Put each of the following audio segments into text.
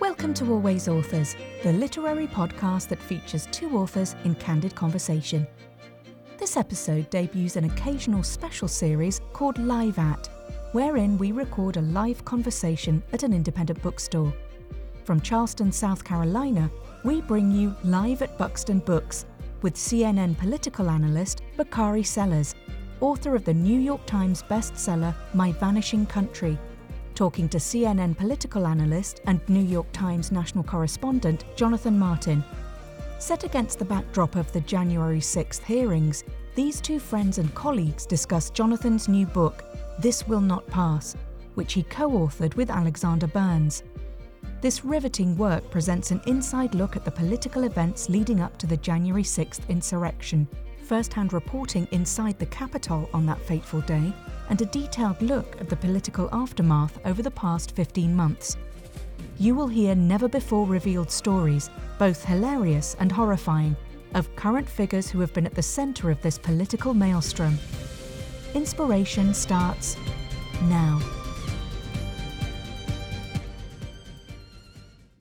Welcome to Always Authors, the literary podcast that features two authors in candid conversation. This episode debuts an occasional special series called Live At, wherein we record a live conversation at an independent bookstore. From Charleston, South Carolina, we bring you Live at Buxton Books with CNN political analyst Bakari Sellers, author of the New York Times bestseller My Vanishing Country talking to CNN political analyst and New York Times national correspondent Jonathan Martin. Set against the backdrop of the January 6th hearings, these two friends and colleagues discuss Jonathan's new book, This Will Not Pass, which he co authored with Alexander Burns. This riveting work presents an inside look at the political events leading up to the January 6th insurrection, first hand reporting inside the Capitol on that fateful day, and a detailed look at the political aftermath over the past 15 months. You will hear never before revealed stories, both hilarious and horrifying, of current figures who have been at the centre of this political maelstrom. Inspiration starts now.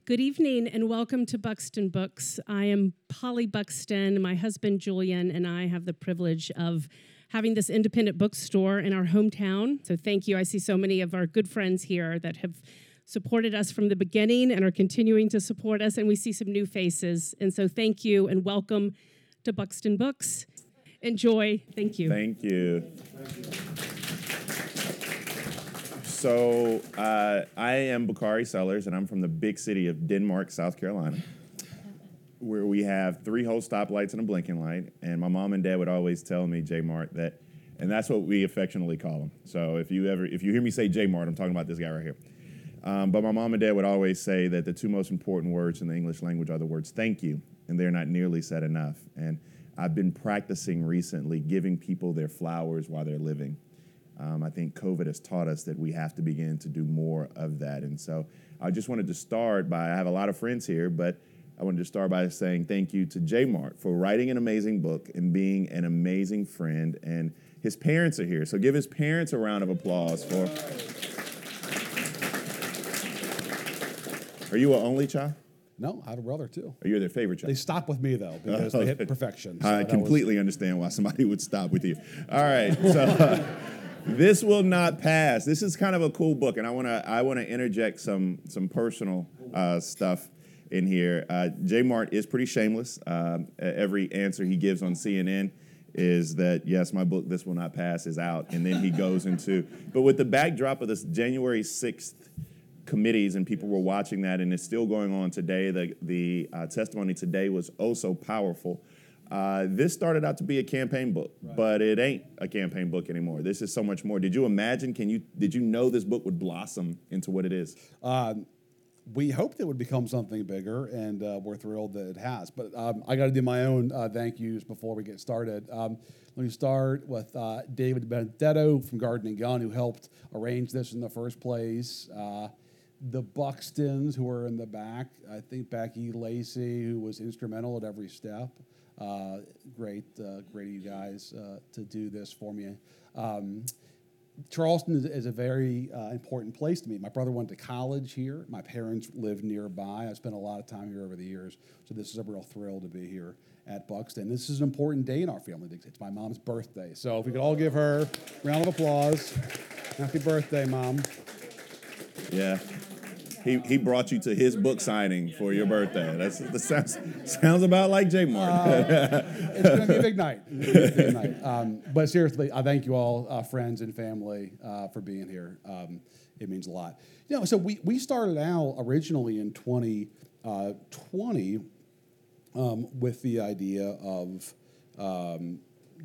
Good evening and welcome to Buxton Books. I am Polly Buxton. My husband Julian and I have the privilege of having this independent bookstore in our hometown. So thank you. I see so many of our good friends here that have supported us from the beginning and are continuing to support us, and we see some new faces. And so thank you and welcome to Buxton Books. Enjoy. Thank you. Thank you. So uh, I am Bakari Sellers, and I'm from the big city of Denmark, South Carolina where we have three whole stoplights and a blinking light. And my mom and dad would always tell me, J Mart, that, and that's what we affectionately call him. So if you ever, if you hear me say J Mart, I'm talking about this guy right here. Um, but my mom and dad would always say that the two most important words in the English language are the words thank you, and they're not nearly said enough. And I've been practicing recently giving people their flowers while they're living. Um, I think COVID has taught us that we have to begin to do more of that. And so I just wanted to start by I have a lot of friends here, but I wanted to start by saying thank you to J Mart for writing an amazing book and being an amazing friend. And his parents are here, so give his parents a round of applause for. Are you an only child? No, I have a brother too. Are you their favorite child? They stop with me though because they hit perfection. So I completely was... understand why somebody would stop with you. All right, so uh, this will not pass. This is kind of a cool book, and I want to I want to interject some some personal uh, stuff in here. Uh, J Mart is pretty shameless. Uh, every answer he gives on CNN is that yes, my book "This Will Not Pass" is out, and then he goes into. But with the backdrop of this January sixth committees, and people were watching that, and it's still going on today. The the uh, testimony today was oh so powerful. Uh, this started out to be a campaign book, right. but it ain't a campaign book anymore. This is so much more. Did you imagine? Can you? Did you know this book would blossom into what it is? Um, we hoped it would become something bigger, and uh, we're thrilled that it has. But um, I got to do my own uh, thank yous before we get started. Um, let me start with uh, David Benedetto from Garden and Gun, who helped arrange this in the first place. Uh, the Buxtons, who are in the back. I think Becky Lacey, who was instrumental at every step. Uh, great, uh, great you guys to do this for me. Um, Charleston is, is a very uh, important place to me. My brother went to college here. My parents live nearby. I spent a lot of time here over the years, so this is a real thrill to be here at Buxton. This is an important day in our family. It's my mom's birthday, so if we could all give her a round of applause. Happy birthday, mom! Yeah, he, brought you to his book signing for your birthday. That's that sounds sounds about like J Martin. Uh, it's to be a big night. A big night. Um, but seriously, I thank you all, uh, friends and family, uh, for being here. Um, it means a lot. You know, so we, we started out originally in 2020 uh, um, with the idea of um,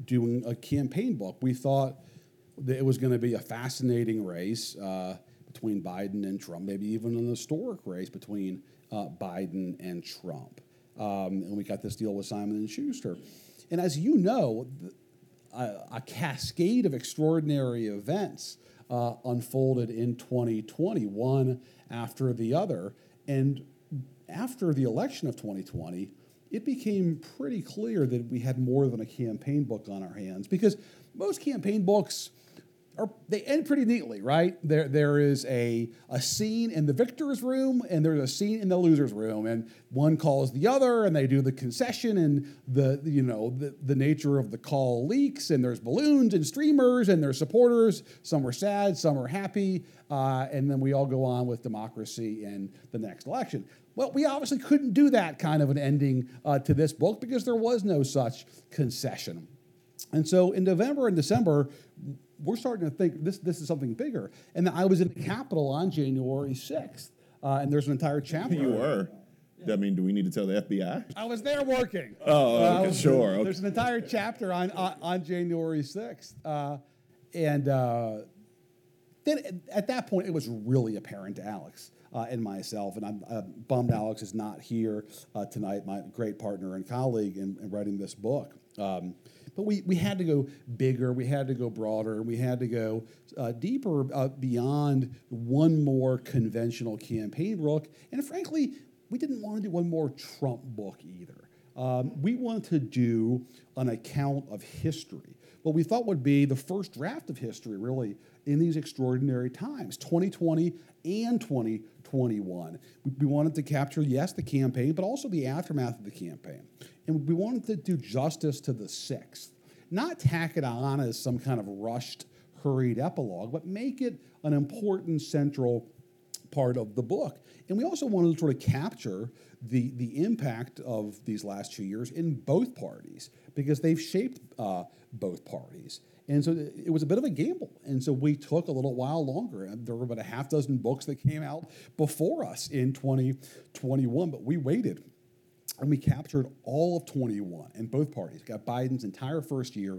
doing a campaign book. We thought that it was going to be a fascinating race. Uh, between Biden and Trump, maybe even an historic race between uh, Biden and Trump. Um, and we got this deal with Simon and Schuster. And as you know, a, a cascade of extraordinary events uh, unfolded in 2020, one after the other. And after the election of 2020, it became pretty clear that we had more than a campaign book on our hands because most campaign books are they end pretty neatly, right? There there is a a scene in the victor's room and there's a scene in the loser's room, and one calls the other, and they do the concession, and the you know the, the nature of the call leaks, and there's balloons and streamers, and there's supporters. Some are sad, some are happy, uh, and then we all go on with democracy and the next election. Well, we obviously couldn't do that kind of an ending uh, to this book because there was no such concession. And so in November and December, we're starting to think this, this is something bigger. And I was in the Capitol on January 6th, uh, and there's an entire chapter. You were. I mean, do we need to tell the FBI? I was there working. Oh, Uh, okay, was- sure. okay. There's an entire chapter on, on, on January 6th. Uh, and uh, then at- at that point, it was really apparent to Alex uh, and myself. And I'm uh, bummed Alex is not here uh, tonight, my great partner and colleague in, in writing this book. Um, but we, we had to go bigger, we had to go broader, we had to go uh, deeper uh, beyond one more conventional campaign book. And frankly, we didn't want to do one more Trump book either. Um, we wanted to do an account of history, what we thought would be the first draft of history, really, in these extraordinary times 2020 and 2021. We, we wanted to capture, yes, the campaign, but also the aftermath of the campaign. And we wanted to do justice to the sixth, not tack it on as some kind of rushed, hurried epilogue, but make it an important central part of the book. And we also wanted to sort of capture the, the impact of these last two years in both parties because they've shaped uh, both parties. And so it was a bit of a gamble. And so we took a little while longer. There were about a half dozen books that came out before us in 2021, but we waited and we captured all of 21 in both parties. Got Biden's entire first year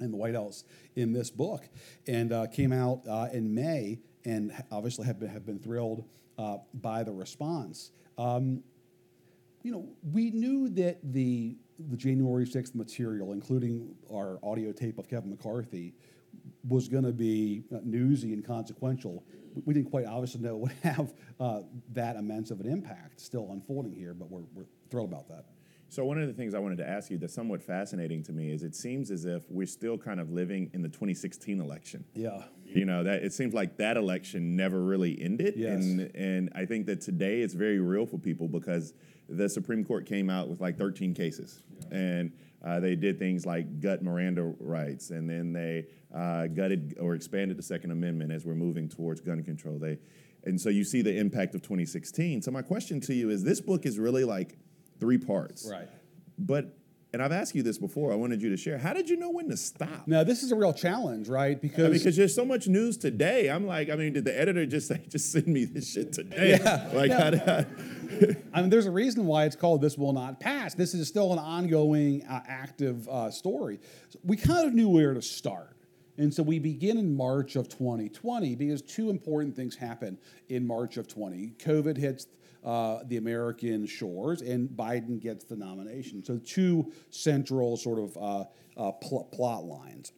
in the White House in this book, and uh, came out uh, in May, and obviously have been, have been thrilled uh, by the response. Um, you know, we knew that the the January 6th material, including our audio tape of Kevin McCarthy, was going to be uh, newsy and consequential. We- didn't quite obviously know it would have uh, that immense of an impact still unfolding here, but we're, we're thrilled about that. So one of the things I wanted to ask you that's somewhat fascinating to me is it seems as if we're still kind of living in the 2016 election. Yeah. You know that it seems like that election never really ended, Yes. and and I think that today it's very real for people because the Supreme Court came out with like 13 cases, and uh, they did things like gut Miranda rights, and then they uh, gutted or expanded the Second Amendment as we're moving towards gun control. They, and so you see the impact of 2016. So my question to you is: This book is really like three parts, Right. But and I've asked you this before. I wanted you to share. How did you know when to stop? Now, this is a real challenge, right? Because, I mean, because there's so much news today. I'm like, I mean, did the editor just say, just send me this shit today? Yeah. Like, how did I, mean, there's a reason why it's called "This Will Not Pass." This is still an ongoing, uh, active uh, story. So we kind of knew where to start, and so we begin in March of 2020 because two important things happen in March of 20. COVID hits uh, the American shores, and Biden gets the nomination. So two central sort of uh, uh, pl- plot lines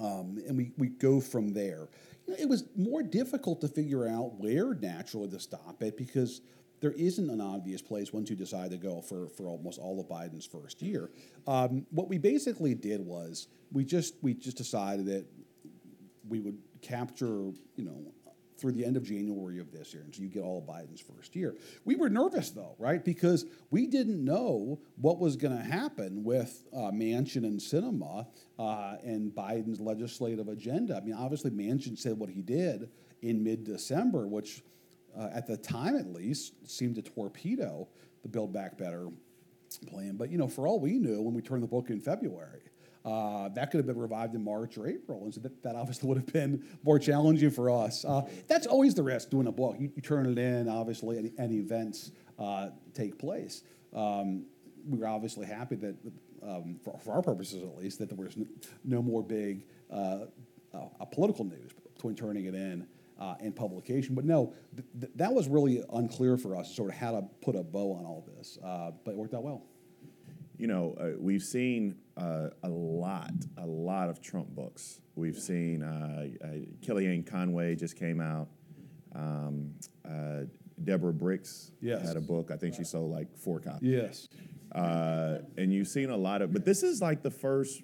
um, and we, we go from there. You know, it was more difficult to figure out where naturally to stop it because there isn't an obvious place once you decide to go for, for almost all of Biden's first year. Um, what we basically did was we just we just decided that we would capture, you know, through the end of January of this year, and so you get all of Biden's first year. We were nervous though, right? Because we didn't know what was going to happen with uh, Manchin and Sinema uh, and Biden's legislative agenda. I mean, obviously, Manchin said what he did in mid-December, which, uh, at the time at least, seemed to torpedo the Build Back Better plan. But you know, for all we knew, when we turned the book in February, uh, that could have been revived in March or April, and so that, that obviously would have been more challenging for us. Uh, that's always the risk doing a book. You, you turn it in, obviously, and, events uh, take place. Um, we were obviously happy that, um, for, for our purposes at least, that there was no, no more big uh, uh, political news between turning it in uh, and publication. But no, th- th- that was really unclear for us, sort of how to put a bow on all this. Uh, but it worked out well. you know, uh, we've seen uh, a lot, a lot of Trump books. We've seen uh, uh, Kellyanne Conway just came out. Um, uh, Deborah Birx Yes. had a book. I think she sold like four copies. Yes. Uh, and you've seen a lot of, but this is like the first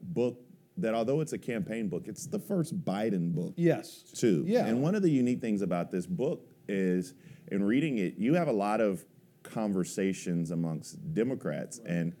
book that although it's a campaign book, it's the first Biden book Yes. too. Yeah. And one of the unique things about this book is in reading it, you have a lot of conversations amongst Democrats and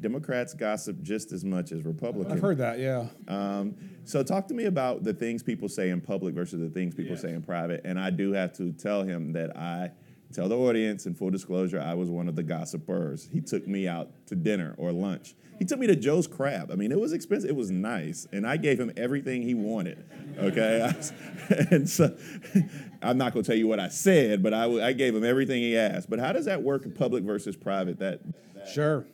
Democrats gossip just as much as Republicans. I've heard that. Yeah. Um, so talk to me about the things people say in public versus the things people say in private. And I do have to tell him that I tell the audience in full disclosure, I was one of the gossipers. He took me out to dinner or lunch. He took me to Joe's Crab. I mean, it was expensive. It was nice, and I gave him everything he wanted. Okay, and so I'm not going to tell you what I said, but I, I gave him everything he asked. But how does that work, public versus private? That Sure.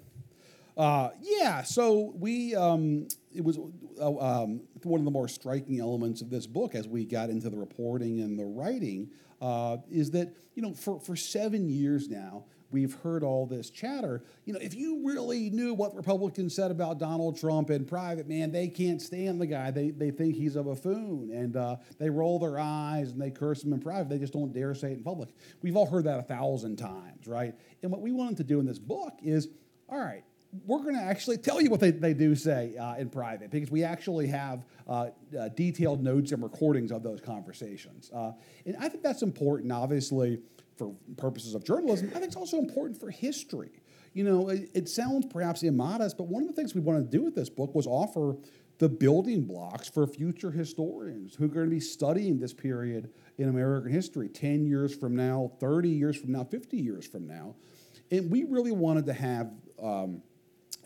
Uh, yeah, so we, um, it was uh, um, one of the more striking elements of this book as we got into the reporting and the writing uh, is that, you know, for, for seven years now, we've heard all this chatter. You know, if you really knew what Republicans said about Donald Trump in private, man, they can't stand the guy. They, they think he's a buffoon and uh, they roll their eyes and they curse him in private. They just don't dare say it in public. We've all heard that a thousand times, right? And what we wanted to do in this book is, all right, we're going to actually tell you what they, they do say uh, in private because we actually have uh, uh, detailed notes and recordings of those conversations. Uh, and I think that's important, obviously, for purposes of journalism. I think it's also important for history. You know, it, it sounds perhaps immodest, but one of the things we wanted to do with this book was offer the building blocks for future historians who are going to be studying this period in American history 10 years from now, 30 years from now, 50 years from now. And we really wanted to have um,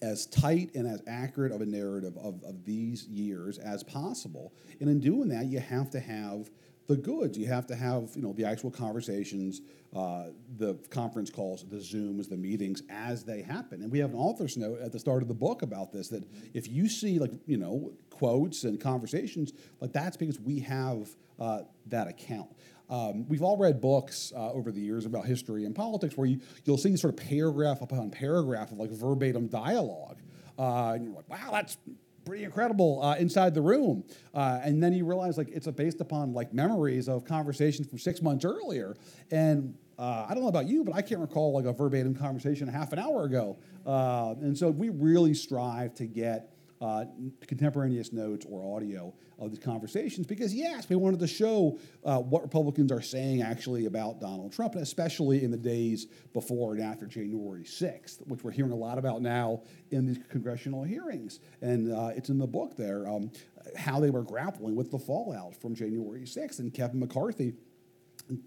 as tight and as accurate of a narrative of, of these years as possible. And in doing that, you have to have the goods. You have to have you know the actual conversations, uh, the conference calls, the Zooms, the meetings as they happen. And we have an author's note at the start of the book about this that if you see like you know quotes and conversations, like that's because we have uh, that account. Um, we've all read books uh, over the years about history and politics where you, you'll see sort of paragraph upon paragraph of like verbatim dialogue. Uh, and you're like, wow, that's pretty incredible uh, inside the room. Uh, and then you realize like it's based upon like memories of conversations from six months earlier. And uh, I don't know about you, but I can't recall like a verbatim conversation half an hour ago. Uh, and so we really strive to get uh, contemporaneous notes or audio of these conversations because, yes, we wanted to show uh, what Republicans are saying actually about Donald Trump, and especially in the days before and after January 6th, which we're hearing a lot about now in these congressional hearings. And uh, it's in the book there um, how they were grappling with the fallout from January 6th. And Kevin McCarthy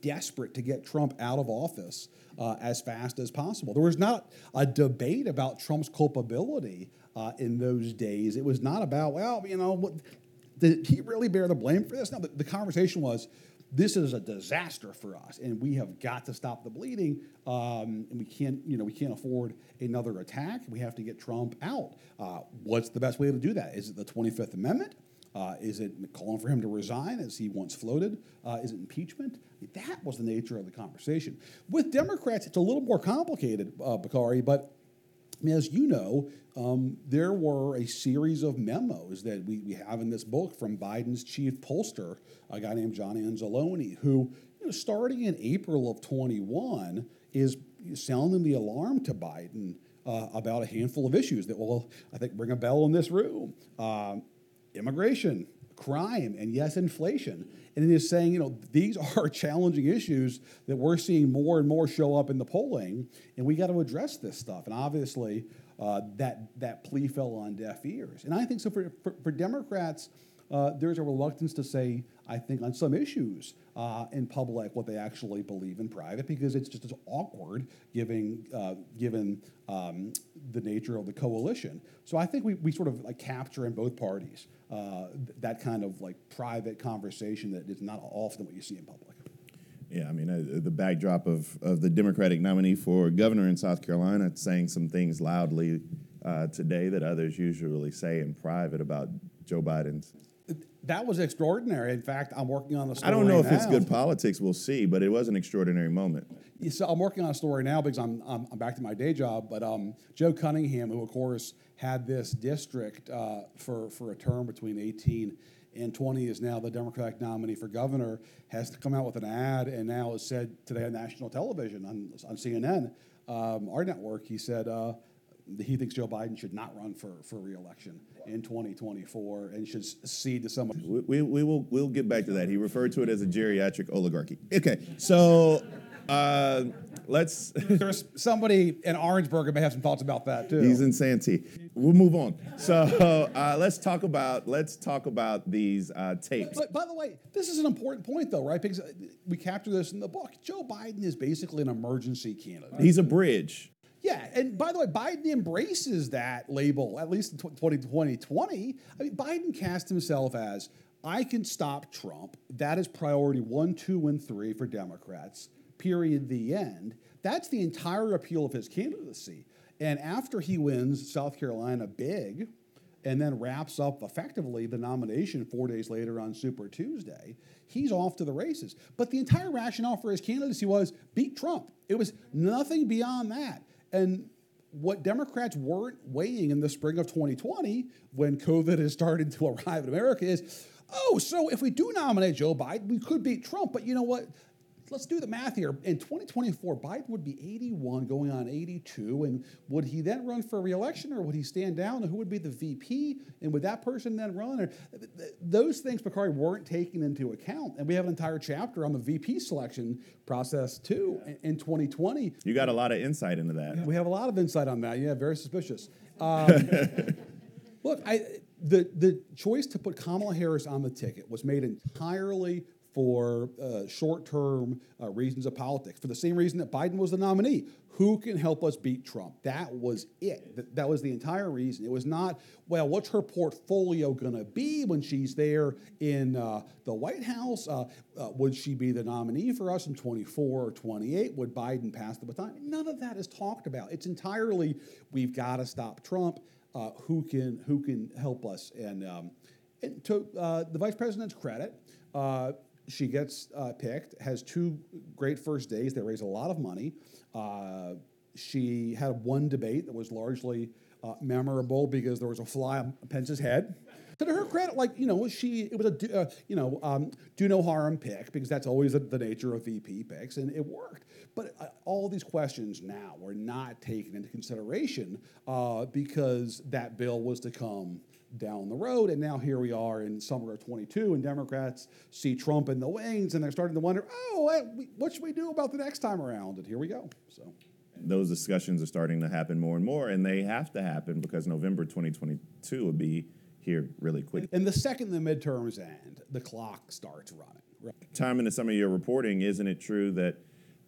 desperate to get Trump out of office uh, as fast as possible. There was not a debate about Trump's culpability uh, in those days. It was not about, well, you know, what, did he really bear the blame for this? No, the, the conversation was, this is a disaster for us, and we have got to stop the bleeding. Um, and we can't, you know, we can't afford another attack. We have to get Trump out. Uh, what's the best way to do that? Is it the 25th Amendment? Uh, is it calling for him to resign, as he once floated? Uh, is it impeachment? That was the nature of the conversation. With Democrats, it's a little more complicated, uh, Bakari, but as you know, um, there were a series of memos that we, we have in this book from Biden's chief pollster, a guy named John Anzalone, who, you know, starting in April of 21, is sounding the alarm to Biden uh, about a handful of issues that will, I think, ring a bell in this room. Um, immigration, crime, and yes, inflation. And is saying, you know, these are challenging issues that we're seeing more and more show up in the polling, and we got to address this stuff. And obviously, uh, that that plea fell on deaf ears. And I think so for for, for Democrats. Uh, there's a reluctance to say, I think, on some issues uh, in public what they actually believe in private because it's just as awkward given, uh, given um, the nature of the coalition. So I think we, we sort of like capture in both parties uh, that kind of like private conversation that is not often what you see in public. Yeah, I mean, uh, the backdrop of, of the Democratic nominee for governor in South Carolina saying some things loudly uh, today that others usually say in private about Joe Biden's. That was extraordinary. In fact, I'm working on the story I don't know if it's good politics, we'll see, but it was an extraordinary moment. So I'm working on a story now because I'm, I'm, I'm back to my day job. But um, Joe Cunningham, who of course had this district uh, for, for a term between 18 and 20, is now the Democratic nominee for governor, has to come out with an ad and now has said today on national television on, on CNN, um, our network, he said, uh, he thinks Joe Biden should not run for, for reelection in 2024 and should cede to someone. We, we, we will we'll get back to that. He referred to it as a geriatric oligarchy. Okay, so uh, let's. There's somebody in Orangeburg who may have some thoughts about that too. He's in Santee. We'll move on. So uh, let's talk about let's talk about these uh, tapes. But by the way, this is an important point though, right? Because we capture this in the book. Joe Biden is basically an emergency candidate. He's a bridge. Yeah, and by the way, Biden embraces that label, at least in 2020. I mean, Biden cast himself as I can stop Trump. That is priority one, two, and three for Democrats. Period. The end. That's the entire appeal of his candidacy. And after he wins South Carolina big, and then wraps up effectively the nomination four days later on Super Tuesday, he's off to the races. But the entire rationale for his candidacy was beat Trump. It was nothing beyond that. And what Democrats weren't weighing in the spring of 2020 when COVID is starting to arrive in America is, oh, so if we do nominate Joe Biden, we could beat Trump. But you know what? Let's do the math here. In 2024, Biden would be 81 going on 82. And would he then run for reelection or would he stand down? And who would be the VP? And would that person then run? Or, those things, Bakari, weren't taken into account. And we have an entire chapter on the VP selection process too in 2020. You got a lot of insight into that. We have a lot of insight on that. Yeah, very suspicious. Um, look, I, the, the choice to put Kamala Harris on the ticket was made entirely for uh, short term uh, reasons of politics, for the same reason that Biden was the nominee. Who can help us beat Trump? That was it. That, was the entire reason. It was not, well, what's her portfolio going to be when she's there in uh, the White House? Uh, uh, would she be the nominee for us in 24 or 28? Would Biden pass the baton? None of that is talked about. It's entirely, we've got to stop Trump. Uh, who can who can help us? And, um, and to the vice president's credit, she gets uh, picked, has two great first days. They raise a lot of money. Uh, she had one debate that was largely uh, memorable because there was a fly on Pence's head. To her credit, like you know, she it was a uh, you know um, do no harm pick because that's always the, the, nature of VP picks, and it worked. But uh, all these questions now were not taken into consideration uh, because that bill was to come down the road. And now here we are in summer of 22, and Democrats see Trump in the wings, and they're starting to wonder, oh, what should we do about the next time around? And here we go. So those discussions are starting to happen more and more, and they have to happen because November 2022 will be here really quick. And the second the midterms end, the clock starts running. Right? Time into some of your reporting, isn't it true that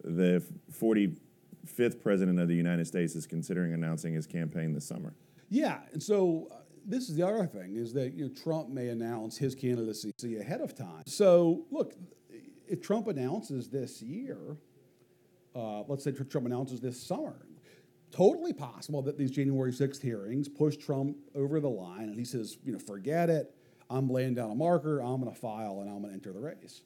the 45th president of the United States is considering announcing his campaign this summer? Yeah, and so this is the other thing is that you know, Trump may announce his candidacy ahead of time. So look, if Trump announces this year, uh, let's say Trump announces this summer, totally possible that these January 6th hearings push Trump over the line and he says, you know, forget it. I'm laying down a marker. I'm going to file and I'm going to enter the race.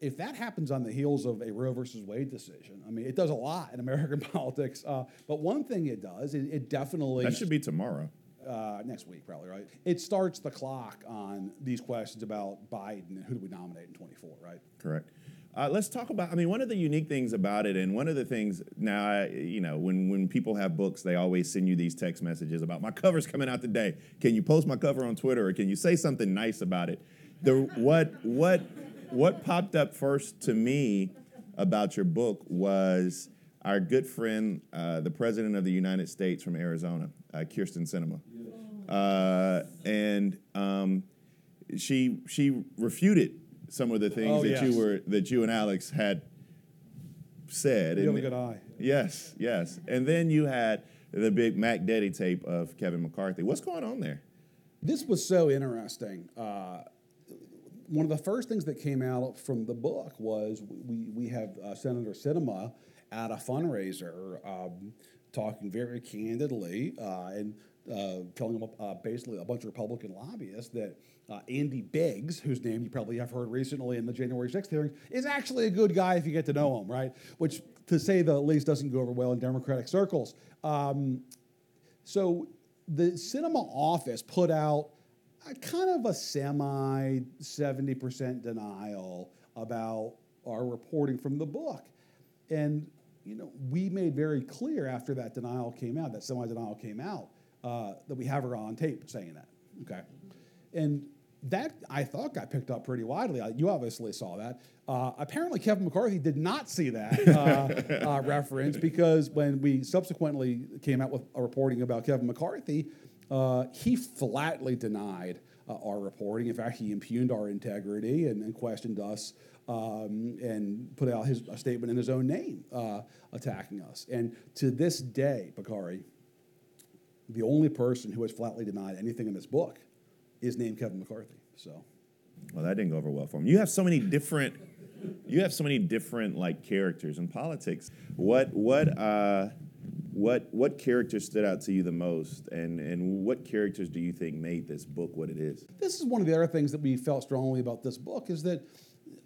If that happens on the heels of a Roe versus Wade decision, I mean, it does a lot in American politics. Uh, but one thing it does, it, it definitely. That should be tomorrow uh, next week, probably, right? It starts the clock on these questions about Biden and who do we nominate in 24, right? Correct. Uh, let's talk about. I mean, one of the unique things about it, and one of the things now, you know, when when people have books, they always send you these text messages about my cover's coming out today. Can you post my cover on Twitter, or can you say something nice about it? The what what what popped up first to me about your book was our good friend, uh, the president of the United States from Arizona, uh, Kyrsten Sinema. Uh, and um, she she refuted some of the things oh, that yes. you were that you and Alex had said. You have a good eye. Yes, yes. And then you had the big Mac Daddy tape of Kevin McCarthy. What's going on there? This was so interesting. Uh, one of the first things that came out from the book was we, we have uh, Senator Sinema at a fundraiser um, talking very candidly uh, and uh, telling them uh, basically a bunch of Republican lobbyists that uh, Andy Biggs, whose name you probably have heard recently in the January 6th hearing, is actually a good guy if you get to know him, right? Which, to say the least, doesn't go over well in Democratic circles. Um, so the Sinema office put out a kind of a semi 70% denial about our reporting from the book. And you know, we made very clear after that denial came out, that semi denial came out, uh, that we have her on tape saying that. Okay. And that I thought got picked up pretty widely. You obviously saw that. Uh, apparently, Kevin McCarthy did not see that uh, uh, reference because when we subsequently came out with a reporting about Kevin McCarthy, uh, he flatly denied uh, our reporting. In fact, he impugned our integrity and, and questioned us um, and put out his a statement in his own name uh, attacking us. And to this day, Bakari, the only person who has flatly denied anything in this book is named Kevin McCarthy. So. Well, that didn't go over well for him. You have so many different, you have so many different like characters in politics. What what uh, what what character stood out to you the most, and and what characters do you think made this book what it is? This is one of the other things that we felt strongly about this book is that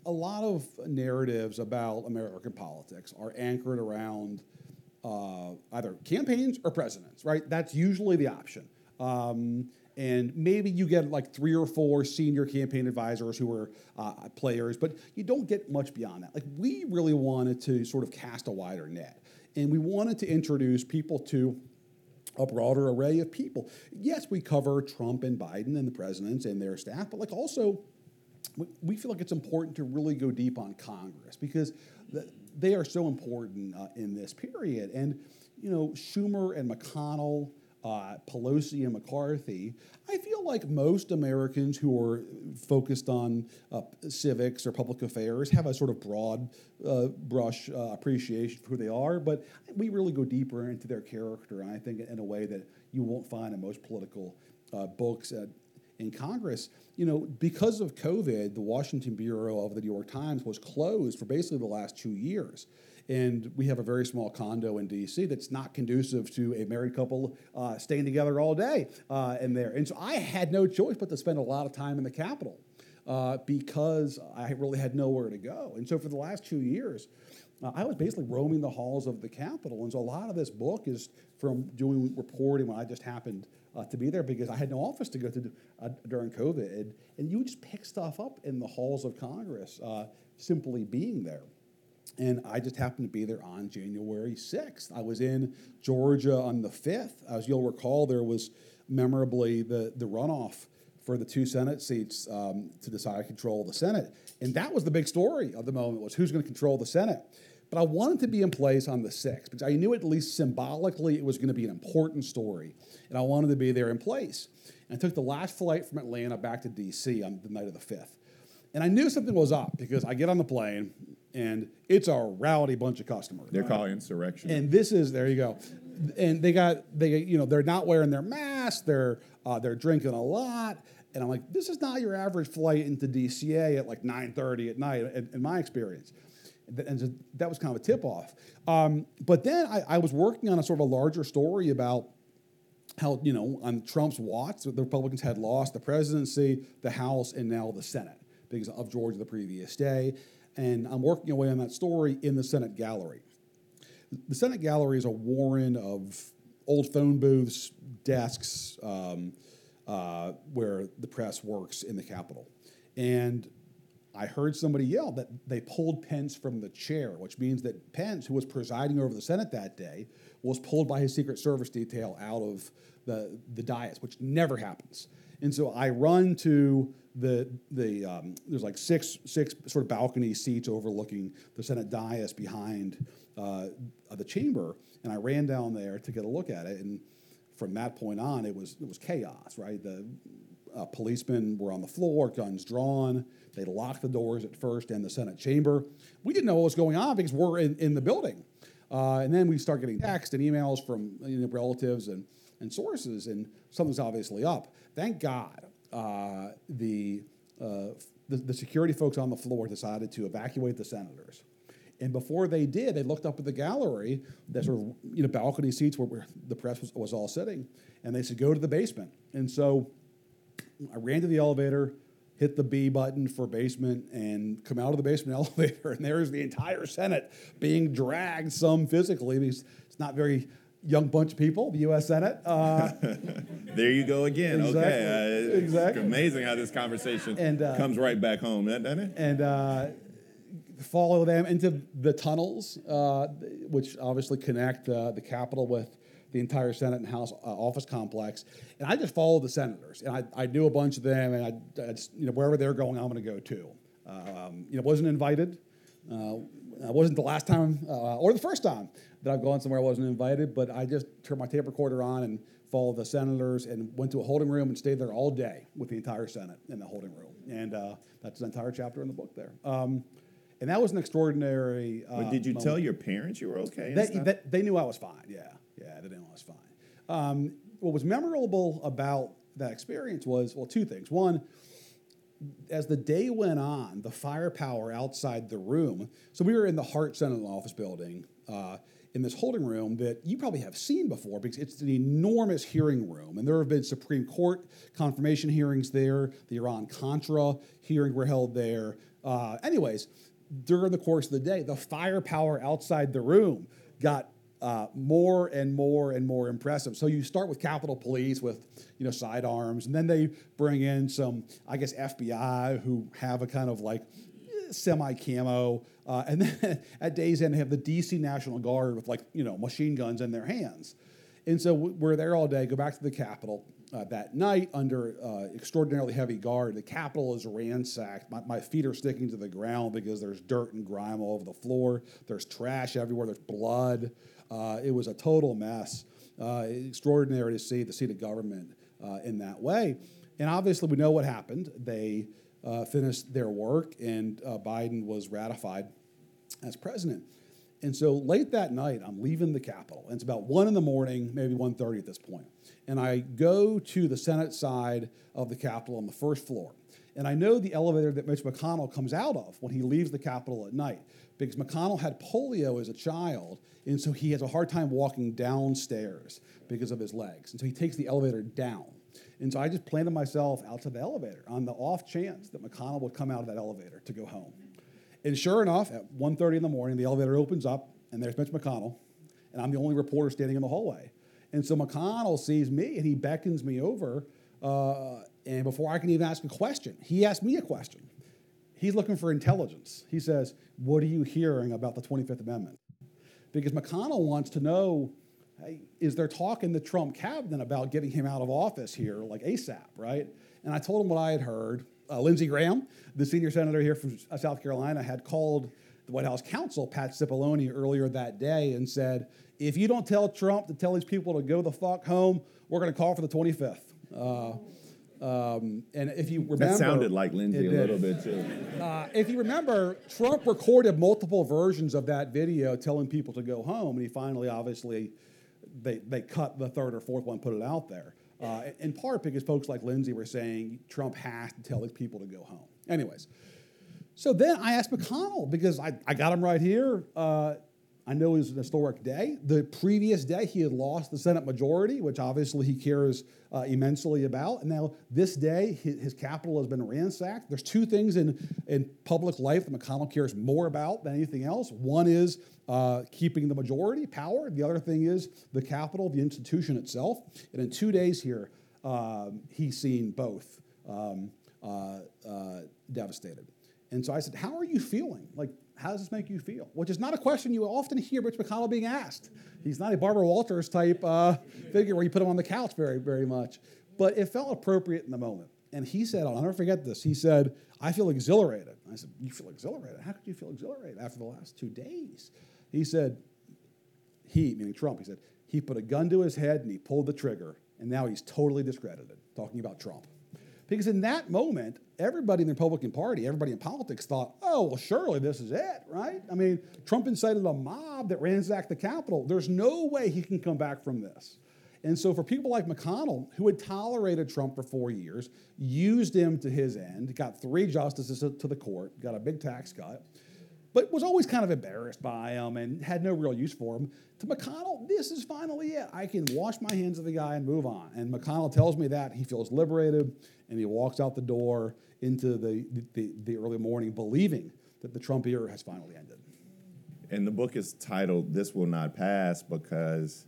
a lot of narratives about American politics are anchored around uh, either campaigns or presidents, right? That's usually the option. Um, and maybe you get like three or four senior campaign advisors who are uh, players, but you don't get much beyond that. Like, we really wanted to sort of cast a wider net, and we wanted to introduce people to a broader array of people. Yes, we cover Trump and Biden and the presidents and their staff, but like also we- feel like it's important to really go deep on Congress because the, they are so important uh, in this period. And you know, Schumer and McConnell, uh, Pelosi and McCarthy, I feel like most Americans who are focused on uh, civics or public affairs have a sort of broad uh, brush uh, appreciation for who they are, but we really go deeper into their character, I think in a way that you won't find in most political uh, books. In Congress, you know, because of COVID, the Washington Bureau of the New York Times was closed for basically the last two years. And we have a very small condo in DC that's not conducive to a married couple uh, staying together all day uh, in there. And so I had no choice but to spend a lot of time in the Capitol uh, because I really had nowhere to go. And so for the last two years, uh, I was basically roaming the halls of the Capitol. And so a lot of this book is from doing reporting when I just happened uh, to be there because I had no office to go to uh, during COVID. And, you would just pick stuff up in the halls of Congress uh, simply being there. And I just happened to be there on January 6th. I was in Georgia on the 5th. As you'll recall, there was memorably the, the runoff for the two Senate seats um, to decide control of the Senate. And that was the big story of the moment was who's going to control the Senate. But I wanted to be in place on the 6th because I knew at least symbolically it was going to be an important story. And I wanted to be there in place. And I took the last flight from Atlanta back to DC on the night of the 5th. And I knew something was up because I get on the plane and it's a rowdy bunch of customers. They're calling insurrection. And this is there you go, and they got they you know they're not wearing their masks. They're uh, they're drinking a lot, and I'm like, this is not your average flight into DCA at like 9:30 at night, in, in my experience. And that was kind of a tip off. Um, but then I, I was working on a sort of a larger story about how you know on Trump's watch the Republicans had lost the presidency, the House, and now the Senate because of Georgia the previous day. And I'm working away on that story in the Senate gallery. The Senate gallery is a warren of old phone booths, desks, um, uh, where the press works in the Capitol. And I heard somebody yell that they pulled Pence from the chair, which means that Pence, who was presiding over the Senate that day, was pulled by his Secret Service detail out of the, the dais, which never happens. And so I run to the the um, there's like six six sort of balcony seats overlooking the Senate dais behind uh, the chamber, and I ran down there to get a look at it. And from that point on, it was it was chaos. Right, the uh, policemen were on the floor, guns drawn. They locked the doors at first in the Senate chamber. We didn't know what was going on because we're in, in the building. Uh, and then we start getting texts and emails from you know, relatives and, and sources, and something's obviously up. Thank God uh, the, uh, the, the security folks on the floor decided to evacuate the senators. And before they did, they looked up at the gallery, the sort of you know balcony seats where, where the press was, was all sitting, and they said, "Go to the basement." And so I ran to the elevator, hit the B button for basement, and come out of the basement elevator, and there's the entire Senate being dragged, some physically, because it's not very young bunch of people, the U.S. Senate. Uh, there you go again. Exactly. Okay, uh, Exactly. Amazing how this conversation And, uh, comes right back home, doesn't it? and uh, follow them into the tunnels, uh, which obviously connect uh, the Capitol with the entire Senate and House uh, office complex. And I just followed the senators, and I, I knew a bunch of them, and I, I just, you know, wherever they're going, I'm going to go too. Um, you know, wasn't invited. Uh, it wasn't the last time uh, or the first time that I've gone somewhere I wasn't invited, but I just turned my tape recorder on and followed the senators and went to a holding room and stayed there all day with the entire Senate in the holding room. And uh, that's an entire chapter in the book there. Um, and that was an extraordinary. Uh, but did you moment. tell your parents you were okay? They, they, they, knew I was fine. Yeah, yeah, knew I was fine. Um, what was memorable about that experience was well, two things. One, as the day went on, the firepower outside the room. So we were in the Hart Senate office building. Uh, in this holding room that you probably have seen before because it's an enormous hearing room. And there have been Supreme Court confirmation hearings there, the Iran Contra hearing were held there. Uh, anyways, during the course of the day, the firepower outside the room got uh, more and more and more impressive. So you start with Capitol Police with you know sidearms, and then they bring in some, I guess, FBI who have a kind of like semi camo, uh, and then at day's end they have the DC National Guard with like you know machine guns in their hands, and so we're there all day. Go back to the Capitol. Uh, that night, under uh, extraordinarily heavy guard, the Capitol is ransacked. My, my, feet are sticking to the ground because there's dirt and grime all over the floor. There's trash everywhere. There's blood. Uh, it was a total mess. Uh, extraordinary to see the seat of government uh, in that way. And obviously, we know what happened. They uh, finished their work, and uh, Biden was ratified as president. And so late that night, I'm leaving the Capitol, and it's about one in the morning, maybe 1:30 at this point. And I go to the Senate side of the Capitol on the first floor. And I know the elevator that Mitch McConnell comes out of when he leaves the Capitol at night because McConnell had polio as a child, and so he has a hard time walking downstairs because of his legs. And so he takes the elevator down. And so I just planted myself out to the elevator on the off chance that McConnell would come out of that elevator to go home. And sure enough, at 1.30 in the morning, the elevator opens up, and there's Mitch McConnell, and I'm the only reporter standing in the hallway. And so McConnell sees me, and he beckons me over, uh, and before I can even ask a question, he asks me a question. He's looking for intelligence. He says, What are you hearing about the 25th Amendment? Because McConnell wants to know hey, is there talk in the Trump cabinet about getting him out of office here, like ASAP, right? And I told him what I had heard. Uh, Lindsey Graham, the senior senator here from South Carolina, had called the White House counsel, Pat Cipollone, earlier that day and said, if you don't tell Trump to tell these people to go the fuck home, we're going to call for the 25th. Uh, um, and if you remember, that sounded like Lindsey a little bit too. Uh, if you remember, Trump recorded multiple versions of that video telling people to go home, and he finally, obviously, they they cut the third or fourth one, put it out there. Uh, in part because folks like Lindsey were saying Trump has to tell these people to go home. Anyways, so then I asked McConnell because I, I got him right here. Uh, I know it was an historic day. The previous day, he had lost the Senate majority, which obviously he cares uh, immensely about. And now, this day, his, his, Capitol has been ransacked. There's two things in, in public life that McConnell cares more about than anything else. One is uh, keeping the majority power, the other thing is the Capitol, the institution itself. And in two days here, um, he's seen both um, uh, uh devastated. And so I said, How are you feeling? Like, how does this make you feel? Which is not a question you often hear Mitch McConnell being asked. He's not a Barbara Walters type uh, figure where you put him on the couch very, very much. But it felt appropriate in the moment. And he said, I'll never forget this. He said, I feel exhilarated. I said, You feel exhilarated? How could you feel exhilarated after the last two days? He said, He, meaning Trump, he said, he put a gun to his head and he pulled the trigger. And now he's totally discredited, talking about Trump. Because in that moment, everybody in the Republican Party, everybody in politics thought, oh, well, surely this is it, right? I mean, Trump incited a mob that ransacked the Capitol. There's no way he can come back from this. And so, for people like McConnell, who had tolerated Trump for four years, used him to his end, got three justices to the court, got a big tax cut, but was always kind of embarrassed by him and had no real use for him. To McConnell, this is finally it. I can wash my hands of the guy and move on. And McConnell tells me that he feels liberated and he walks out the door into the, the, the early morning believing that the Trump era has finally ended. And the book is titled This Will Not Pass because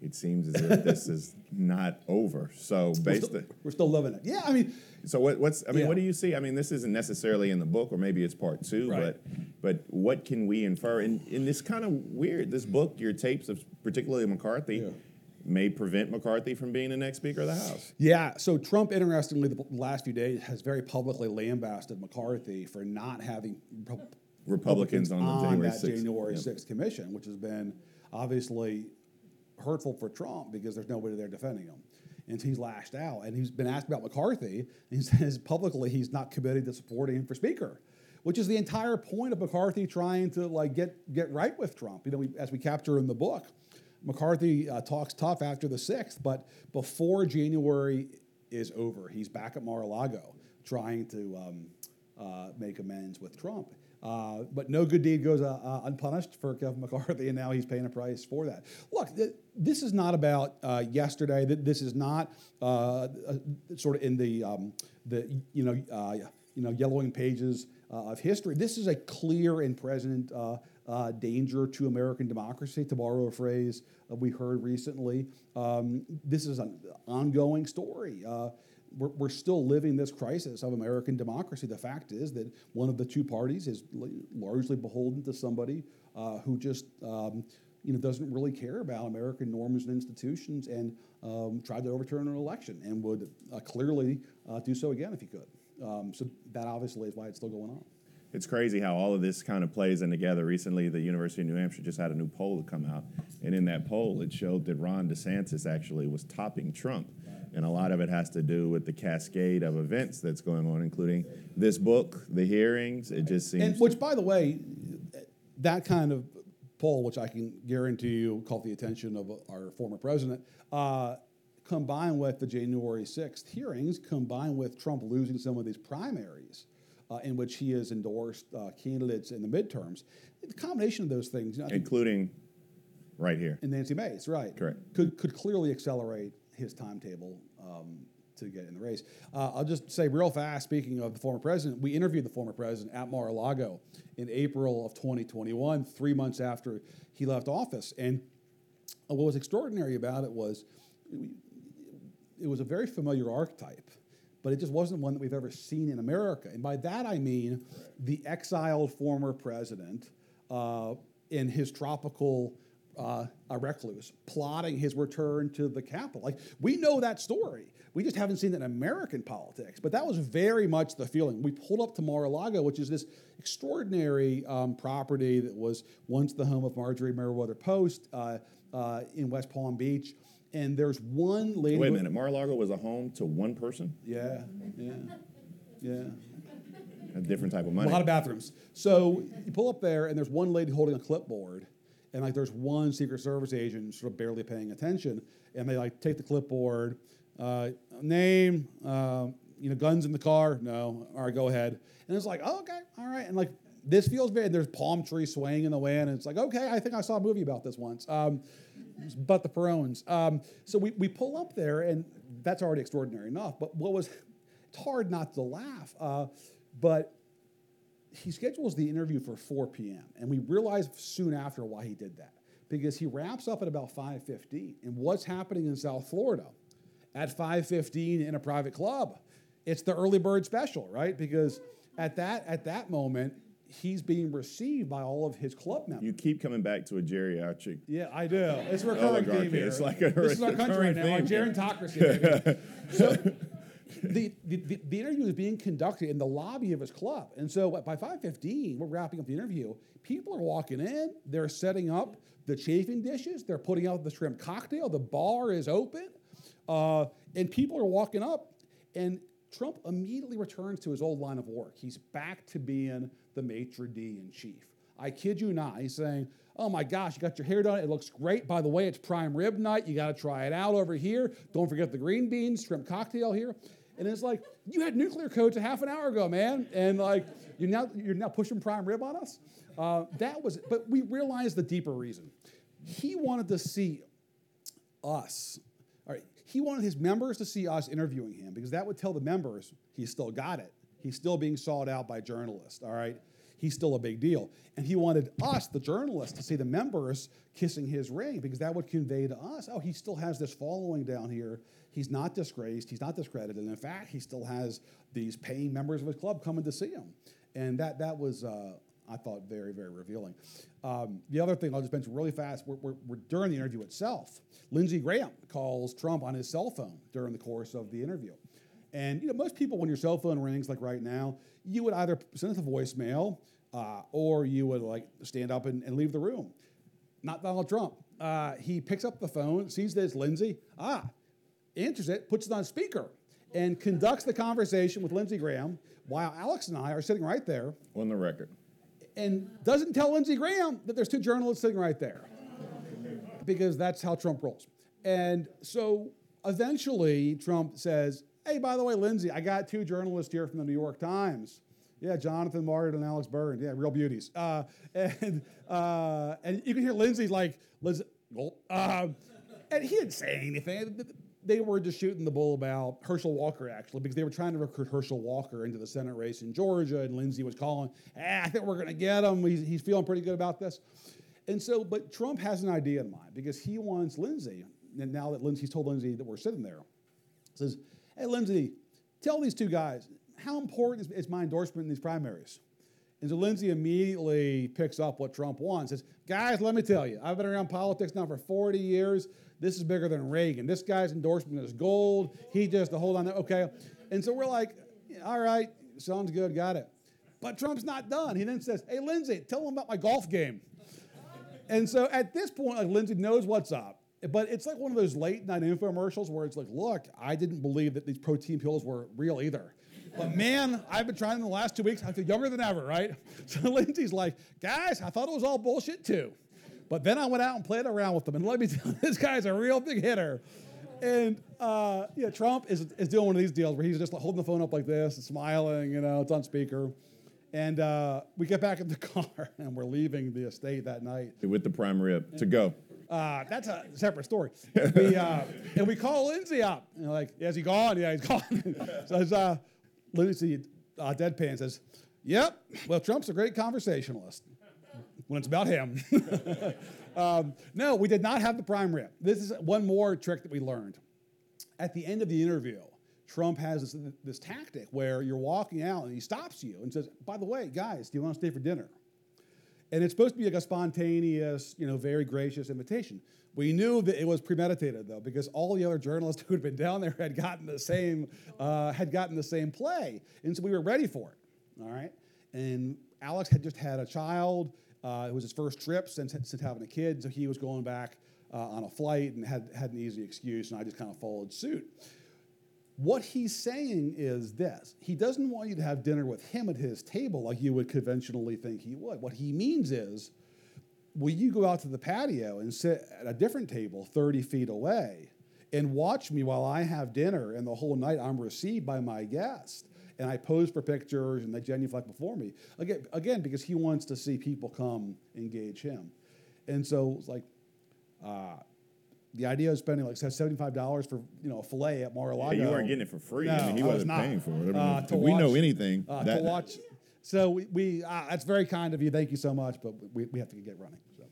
it seems as if this is not over. So based we're still, we're still living it. Yeah, I mean, So what, what's I mean, Yeah. what do you see? I mean, this isn't necessarily in the book, or maybe it's part two, Right. but but what can we infer? And, and this kind of weird. This book, your tapes of particularly McCarthy, Yeah. may prevent McCarthy from being the next Speaker of the House. Yeah. So Trump, interestingly, the last few days has very publicly lambasted McCarthy for not having Repu- Republicans on the January that 6th. January Yep. 6th commission, which has been obviously hurtful for Trump because there's nobody there defending him. And he's lashed out. And he's been asked about McCarthy. And he says publicly he's not committed to supporting him for Speaker, which is the entire point of McCarthy trying to like get get right with Trump. You know, we, as we capture in the book, McCarthy uh, talks tough after the sixth, but before January is over, he's back at Mar-a-Lago trying to um, uh, make amends with Trump. Uh, but no good deed goes uh, uh, unpunished for Kevin McCarthy, and now he's paying a price for that. Look, th- this is not about uh, yesterday. Th- This is not uh, uh, sort of in the the, the you know you know yellowing pages of history. This is a clear and present uh, danger to American democracy. To borrow a phrase uh, we heard recently, um, this is an ongoing story. Uh, we're, we're still living this crisis of American democracy. The fact is that one of the two parties is largely beholden to somebody uh, who just um, you know doesn't really care about American norms and institutions and um, tried to overturn an election and would uh, clearly uh, do so again if he could. Um, so that obviously is why it's still going on. It's crazy how all of this kind of plays in together. Recently, the University of New Hampshire just had a new poll come out, and in that poll, it showed that Ron DeSantis actually was topping Trump, and a lot of it has to do with the cascade of events that's going on, including this book, the hearings. It just seems. And which, by the way, that kind of poll, which I can guarantee you caught the attention of our former president, uh, combined with the January 6th hearings, combined with Trump losing some of these primaries uh, in which he has endorsed uh, candidates in the midterms, the combination of those things, you know, including right here. and Nancy Mace, right? Correct. Could could clearly accelerate his timetable um, to get in the race. Uh, I'll just say real fast. Speaking of the former president, we interviewed the former president at Mar-a-Lago in April of 2021, three months after he left office. And what was extraordinary about it was it was a very familiar archetype, but it just wasn't one that we've ever seen in America. And by that I mean the exiled former president uh, in his tropical uh, a recluse, plotting his return to the capital. Like we know that story. We just haven't seen it in American politics. But that was very much the feeling. We pulled up to Mar-a-Lago, which is this extraordinary um, property that was once the home of Marjorie Merriweather Post uh, uh, in West Palm Beach. And there's one lady. Wait a minute. Mar-a-Lago was a home to one person, Yeah, yeah, yeah. a different type of money. A lot of bathrooms. So you pull up there, and there's one lady holding a clipboard, and like there's one Secret Service agent sort of barely paying attention, and they like take the clipboard, uh, name, uh, you know, guns in the car. No, all right, go ahead. And it's like, oh, okay, all right, and like this feels very. There's palm trees swaying in the wind, and it's like, okay, I think I saw a movie about this once. Um, but the Perons. Um, so we, we pull up there, and that's already extraordinary enough. But what was, it's hard not to laugh. Uh, but he schedules the interview for 4 p.m. and we realize soon after why he did that because he wraps up at about 5:15 and what's happening in South Florida at 5:15 in a private club it's the early bird special right because at that at that moment he's being received by all of his club members You keep coming back to a geriatric. yeah, I do. It's oh a recurring theme here. It's like a this is our country right now, our gerontocracy. so the, the, the, interview is being conducted in the lobby of his club. And so by 5.15, we're wrapping up the interview. People are walking in. They're setting up the chafing dishes. They're putting out the shrimp cocktail. The bar is open. Uh, and people are walking up. And Trump immediately returns to his old line of work. He's back to being the maitre d' in chief. I kid you not. He's saying, Oh my gosh, you got your hair done. It looks great. By the way, it's prime rib night. You got to try it out over here. Don't forget the green beans, shrimp cocktail here. And it's like, you had nuclear codes a half an hour ago, man. And like, you're now, you're now pushing prime rib on us? Uh, that was, but we realized the deeper reason. He wanted to see us. All right, he wanted his members to see us interviewing him because that would tell the members he's still got it. He's still being sought out by journalists. All right, he's still a big deal. And he wanted us, the journalists, to see the members kissing his ring because that would convey to us, oh, he still has this following down here. He's not disgraced, he's not discredited. And in fact, he still has these paying members of his club coming to see him. And that, that was, uh, I thought, very, very revealing. Um, the other thing I'll just mention really fast, we're, we're, we're during the interview itself, Lindsey Graham calls Trump on his cell phone during the course of the interview. And you know, most people, when your cell phone rings, like right now, you would either send it to voicemail uh, or you would like stand up and, and leave the room. Not Donald Trump. Uh, he picks up the phone, sees that it's Lindsey, ah, answers it, puts it on speaker, and conducts the conversation with Lindsey Graham while Alex and I are sitting right there. On the record. And doesn't tell Lindsey Graham that there's two journalists sitting right there. Because that's how Trump rolls. And so eventually Trump says, Hey, by the way, Lindsey, I got two journalists here from the New York Times. Yeah, Jonathan Martin and Alex Byrne. Yeah, real beauties. Uh, and uh, and you can hear Lindsey's like, Lindsey, uh, and he didn't say anything. They were just shooting the bull about Herschel Walker, actually, because they were trying to recruit Herschel Walker into the Senate race in Georgia, and Lindsey was calling, ah, I think we're going to get him. He's, he's feeling pretty good about this. And so, but Trump has an idea in mind because he wants Lindsey, and now that Lindsey's told Lindsey that we're sitting there, says, Hey, Lindsey, tell these two guys, how important is, is my endorsement in these primaries? And so Lindsey immediately picks up what Trump wants. Says, guys, let me tell you, I've been around politics now for 40 years. This is bigger than Reagan. This guy's endorsement is gold. He just, the hold on, that. okay. And so we're like, all right, sounds good, got it. But Trump's not done. He then says, hey, Lindsey, tell him about my golf game. and so at this point, like Lindsey knows what's up. But it's like one of those late night infomercials where it's like, look, I didn't believe that these protein pills were real either. But man, I've been trying in the last two weeks. I feel younger than ever, right? So Lindsey's like, guys, I thought it was all bullshit too. But then I went out and played around with them. And let me tell you, this guy's a real big hitter. And uh, yeah, Trump is, is doing one of these deals where he's just holding the phone up like this and smiling, you know, it's on speaker. And uh, we get back in the car and we're leaving the estate that night. With the prime rib to go. Uh, that's a separate story. we, uh, and we call Lindsey up. Know, like, yeah, is he gone? Yeah, he's gone. so uh, uh, deadpan says, yep, well, Trump's a great conversationalist when it's about him. um, no, we did not have the prime rib. This is one more trick that we learned. At the end of the interview, Trump has this, this tactic where you're walking out and he stops you and says, by the way, guys, do you want to stay for dinner? And it's supposed to be like a spontaneous, you know, very gracious invitation. We knew that it was premeditated though, because all the other journalists who had been down there had gotten the same uh, had gotten the same play, and so we were ready for it. All right, and Alex had just had a child. Uh, it was his first trip since, since having a kid, so he was going back uh, on a flight and had had an easy excuse, and I just kind of followed suit. What he's saying is this He doesn't want you to have dinner with him at his table like you would conventionally think he would. What he means is, will you go out to the patio and sit at a different table 30 feet away and watch me while I have dinner and the whole night I'm received by my guest? And I pose for pictures and they genuflect before me. Again, again, because he wants to see people come engage him. And so it's like, uh, the idea of spending like seventy-five dollars for you know a fillet at Mar-a-Lago. Yeah, you weren't getting it for free. No, I mean, he I was wasn't not. paying for it. I mean, Uh, if to we know watch- anything. uh, that, to watch. So we, we uh, that's very kind of you. Thank you so much, but we, we have to get running. So.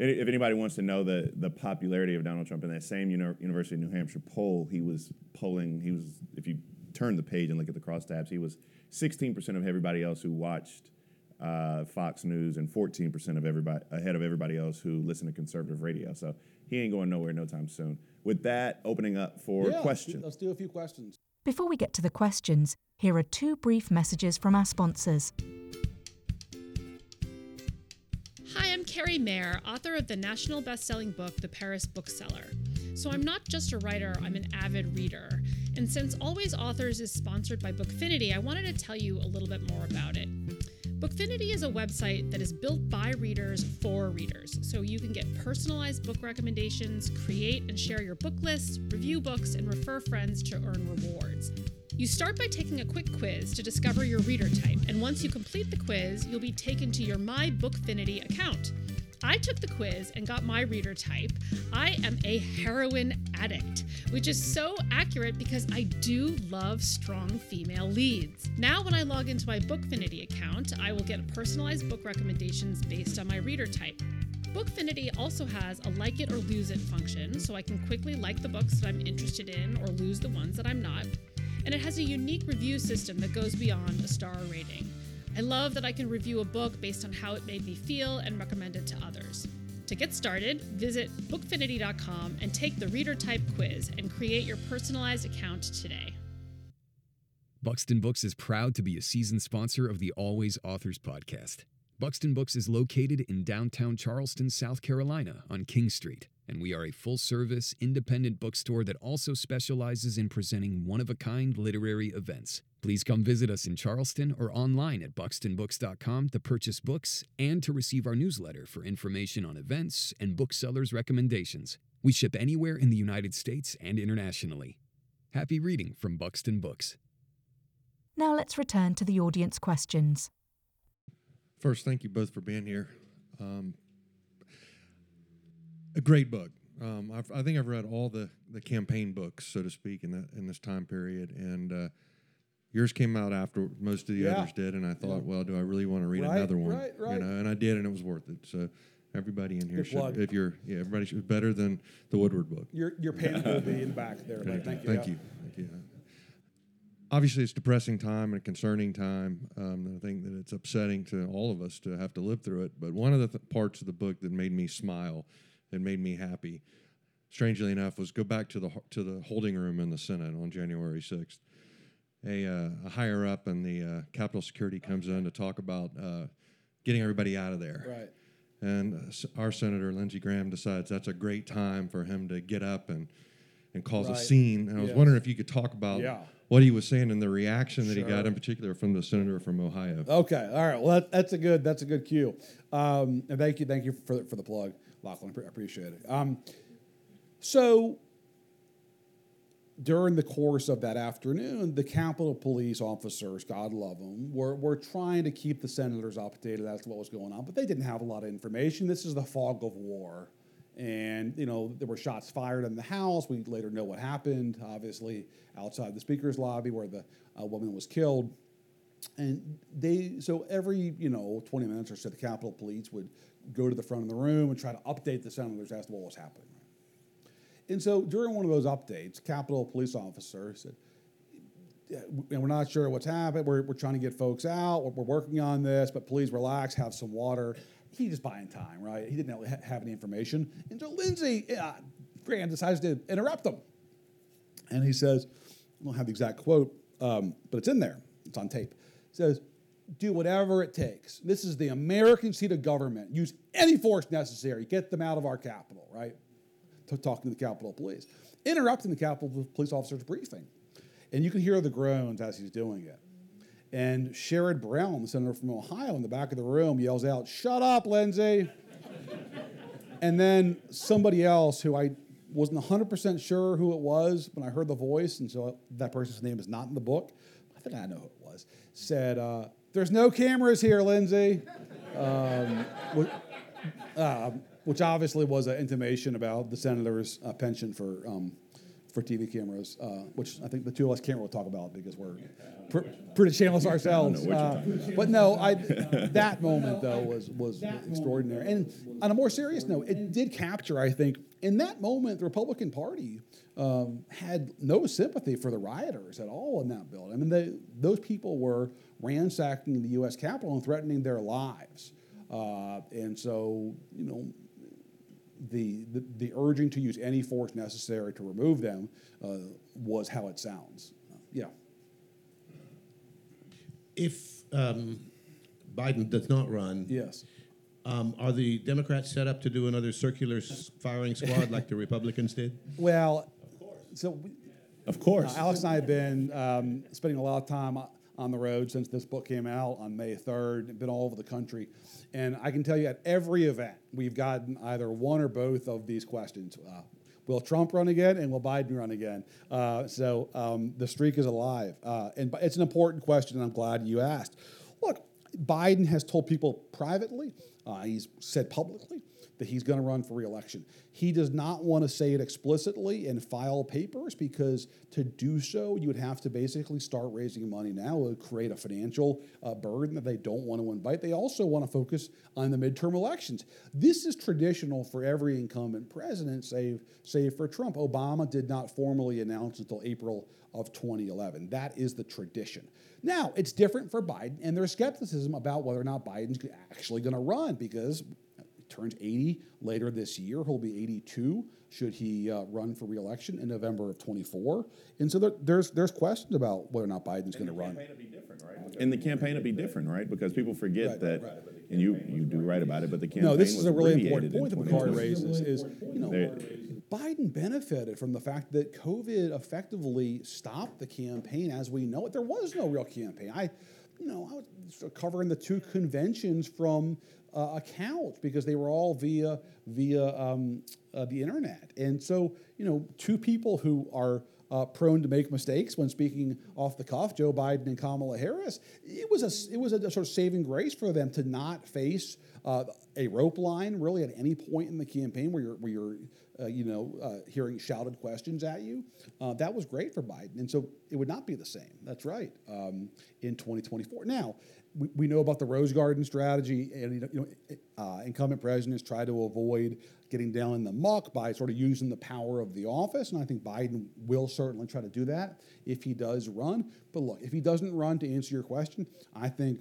If anybody wants to know the, the popularity of Donald Trump in that same uni- University of New Hampshire poll, he was polling. He was, if you turn the page and look at the crosstabs, he was 16% of everybody else who watched uh, Fox News and 14% of everybody ahead of everybody else who listened to conservative radio. So he ain't going nowhere no time soon. With that, opening up for yeah, questions. Let's do a few questions. Before we get to the questions, here are two brief messages from our sponsors. Hi, I'm Kerri Maher, author of the national best-selling book The Paris Bookseller. So I'm not just a writer, I'm an avid reader. And since Always Authors is sponsored by Bookfinity, I wanted to tell you a little bit more about it. Bookfinity is a website that is built by readers for readers, so you can get personalized book recommendations, create and share your book lists, review books, and refer friends to earn rewards. You start by taking a quick quiz to discover your reader type, and once you complete the quiz, you'll be taken to your My Bookfinity account. I took the quiz and got my reader type. I am a heroine addict, which is so accurate because I do love strong female leads. Now, when I log into my Bookfinity account, I will get personalized book recommendations based on my reader type. Bookfinity also has a like it or lose it function, so I can quickly like the books that I'm interested in or lose the ones that I'm not. And it has a unique review system that goes beyond a star rating. I love that I can review a book based on how it made me feel and recommend it to others. To get started, visit bookfinity.com and take the reader type quiz and create your personalized account today. Buxton Books is proud to be a season sponsor of the Always Authors podcast. Buxton Books is located in downtown Charleston, South Carolina on King Street, and we are a full service, independent bookstore that also specializes in presenting one of a kind literary events. Please come visit us in Charleston or online at buxtonbooks.com to purchase books and to receive our newsletter for information on events and booksellers' recommendations. We ship anywhere in the United States and internationally. Happy reading from Buxton Books. Now let's return to the audience questions. First, thank you both for being here. Um, a great book. Um, I've, I think I've read all the, the campaign books, so to speak, in that in this time period, and uh, yours came out after most of the Yeah. others did. And I thought, well, do I really want to read Right, another one? right, right. You know, and I did, and it was worth it. So everybody in here Good should, plug. if you're, yeah, everybody should better than the Woodward book. Your your will be in the back there. But thank you. Thank you. Thank you. Obviously, it's a depressing time and a concerning time. Um, I think that it's upsetting to all of us to have to live through it. But one of the th- parts of the book that made me smile and made me happy, strangely enough, was go back to the to the holding room in the Senate on January sixth. A, uh, a higher up in the uh, Capitol Security comes in to talk about uh, getting everybody out of there. Right. And uh, our Senator Lindsey Graham decides that's a great time for him to get up and, and cause a scene. And I was Yes. wondering if you could talk about Yeah. what he was saying and the reaction that he got, in particular from the senator from Ohio. Okay. All right. Well, that, that's a good that's a good cue. Um, and thank you, thank you for for the plug, Lachlan. I appreciate it. Um, so during the course of that afternoon, the Capitol Police officers, God love them, were, were trying to keep the senators updated as to what was going on, but they didn't have a lot of information. This is the fog of war. And, you know, there were shots fired in the House. We later know what happened, obviously, outside the Speaker's lobby where the uh, woman was killed. And they, so every, you know, 20 minutes or so, the Capitol Police would go to the front of the room and try to update the senators as to what was happening. And so during one of those updates, Capitol police officer said, "Yeah, and we're not sure what's happened. We're, we're trying to get folks out. We're, we're working on this, but please relax, have some water. He just buying time, right? He didn't have any information. And so Lindsey uh, Graham decides to interrupt him. And he says, I don't have the exact quote, um, but it's in there. It's on tape. He says, do whatever it takes. This is the American seat of government. Use any force necessary. Get them out of our capital, right? talking to the Capitol Police, interrupting the Capitol Police officer's briefing. And you can hear the groans as he's doing it. And Sherrod Brown, the senator from Ohio, in the back of the room yells out, Shut up, Lindsey. and then somebody else who I wasn't 100% sure who it was when I heard the voice, and so that person's name is not in the book. I think I know who it was. Said, uh, There's no cameras here, Lindsey. Um, wh- um, which obviously was an intimation about the senator's uh, penchant for um, for TV cameras, uh, which I think the two of us can't really talk about because we're pr- pretty shameless ourselves. Uh, but no, I, that moment though was was extraordinary. And on a more serious note, it did capture, I think, in that moment, the Republican Party um, had no sympathy for the rioters at all in that building. I mean, they, those people were ransacking the U.S. Capitol and threatening their lives. Uh, and so, you know, the, the, the urging to use any force necessary to remove them uh, was how it sounds. yeah. If um, Biden does not run, Yes. um, are the Democrats set up to do another circular firing squad like the Republicans did? Well, of course. so we, Of course. Uh, Alex and I have been um, spending a lot of time on the road since this book came out on May 3rd, been all over the country. And I can tell you at every event, we've gotten either one or both of these questions. Uh, will Trump run again and will Biden run again? Uh, so um, the streak is alive. Uh, and it's an important question, and I'm glad you asked. Look, Biden has told people privately, uh, he's said publicly that he's going to run for reelection. He does not want to say it explicitly and file papers because to do so, you would have to basically start raising money now. It would create a financial uh, burden that they don't want to invite. They also want to focus on the midterm elections. This is traditional for every incumbent president, save, save for Trump. Obama did not formally announce until April of 2011. That is the tradition. Now, it's different for Biden, and there's skepticism about whether or not Biden's actually going to run because turns 80 later this year. He'll be 82 should he uh, run for reelection in November of 24. And so there, there's there's questions about whether or not Biden's going to run. And the campaign will be different, right? Because people forget Right. that, and you you do right about it, but the campaign No, this is was a really important point that Bakari 2020. raises. Is you know, There- Biden benefited from the fact that COVID effectively stopped the campaign as we know it. There was no real campaign. I, you know, I was covering the two conventions from uh, a couch because they were all via via um, uh, the internet, and so you know, two people who are uh, prone to make mistakes when speaking off the cuff, Joe Biden and Kamala Harris. It was a it was a sort of saving grace for them to not face uh, a rope line really at any point in the campaign where you're where you're uh, you know uh, hearing shouted questions at you. Uh, that was great for Biden, and so it would not be the same. That's right um, in 2024. Now. We, we know about the Rose Garden strategy, and you know, uh, incumbent presidents try to avoid getting down in the muck by sort of using the power of the office. And I think Biden will certainly try to do that if he does run. But look, if he doesn't run, to answer your question, I think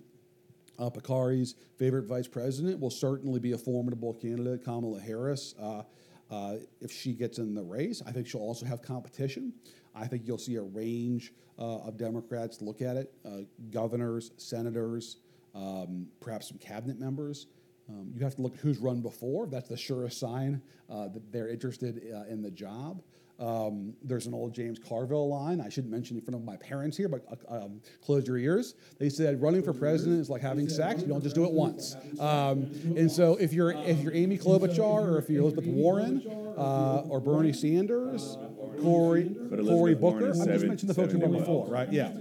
uh, Bakari's favorite vice president will certainly be a formidable candidate, Kamala Harris. Uh, uh, if she gets in the race, I think she'll also have competition. I think you'll see a range uh, of Democrats look at it uh, governors, senators, um, perhaps some cabinet members. Um, you have to look at who's run before. That's the surest sign uh, that they're interested in the job. Um, there's an old James Carville line. I shouldn't mention in front of my parents here, but uh, um, close your ears. They said running for president is like having sex. You don't just do it once. Um, and so if you're if you're Amy Klobuchar or if you're Elizabeth Warren uh, or Bernie Sanders, Cory But Cory Booker. is I just seven- mentioned the folks who won 71. before, right? Yeah.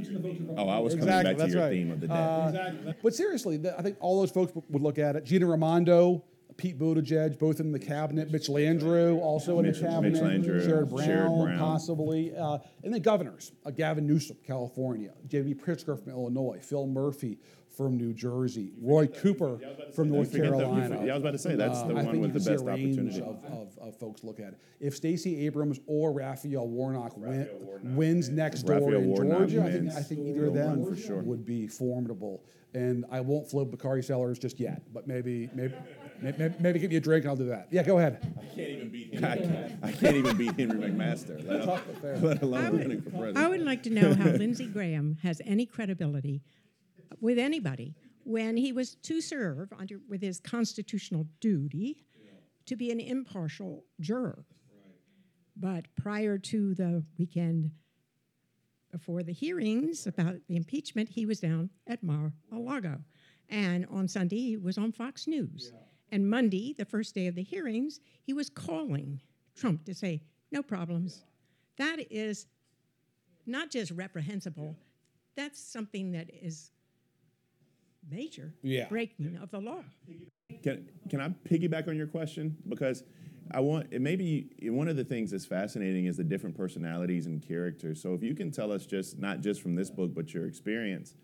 Oh, I was coming Exactly, back to your right. theme of the day. Uh, but seriously, the, I think all those folks would look at it. Gina Raimondo, Pete Buttigieg, both in the cabinet. Mitch Landrieu, also in the cabinet. Mitch Landrieu, Sherrod Brown, Sherrod Brown. possibly. Uh, and then governors. Uh, Gavin Newsom, California. J.B. Pritzker from Illinois. Phil Murphy from New Jersey. Roy Cooper from North forget that- you Carolina. for- yeah, I was about to say, that's the I one think with the best a range opportunity. Of, of, of folks look at it. If Stacey Abrams or Raphael Warnock win, wins next door Raphael in Warnock Georgia, I think. I think either of them For sure. would be formidable. And I won't float Bakari Sellers just yet, but maybe maybe maybe, maybe give you a drink and I'll do that. Yeah, go ahead. I can't even beat him. I can't, I can't even beat Henry McMaster, let alone, let alone I running for would, president. I would like to know how Lindsey Graham has any credibility with anybody when he was to serve under with his constitutional duty to be an impartial juror. But prior to the weekend before the hearings about the impeachment, he was down at Mar-a-Lago. And on Sunday, he was on Fox News. And Monday, the first day of the hearings, he was calling Trump to say, no problems. That is not just reprehensible, that's something that is major Yeah. breaking of the law. Can can I piggyback on your question because I want it maybe one of the things that's fascinating is the different personalities and characters. So if you can tell us just not just from this book but your experience,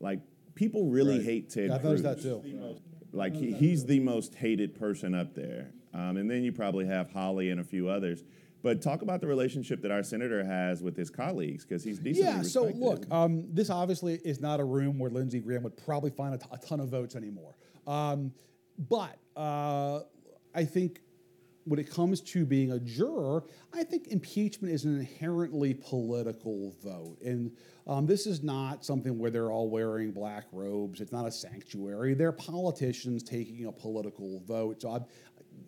like people really Right. hate Ted I Cruz. noticed that too. Like he, he's the most hated person up there, um, and then you probably have Hawley and a few others. But talk about the relationship that our senator has with his colleagues because he's decently Yeah, so respected. look, um, this obviously is not a room where Lindsey Graham would probably find a, t- a ton of votes anymore. Um, but uh, I think when it comes to being a juror, I think impeachment is an inherently political vote. And um, this is not something where they're all wearing black robes. It's not a sanctuary. They're politicians taking a political vote. So I,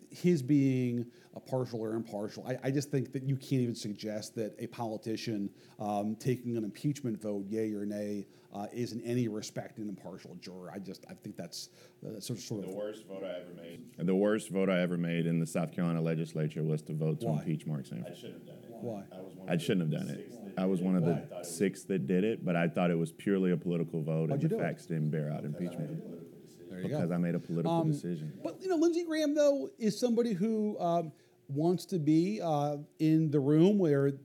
his being a partial or impartial, I, I just think that you can't even suggest that a politician um, taking an impeachment vote, yay or nay, uh, is in any respect an impartial juror. I just I think that's uh, sort of sort of The worst vote I ever made. The worst vote I ever made in the South Carolina legislature was to vote to Why? impeach Mark Sanford. I shouldn't have done it. Why? I was one I shouldn't have done it. I was one of the six that did it, but I thought it was purely a political vote, Why'd and the do it? facts didn't bear out impeachment. There Because go. I made a political Um, decision. But you know, Lindsey Graham though is somebody who um, wants to be uh, in the room where ch-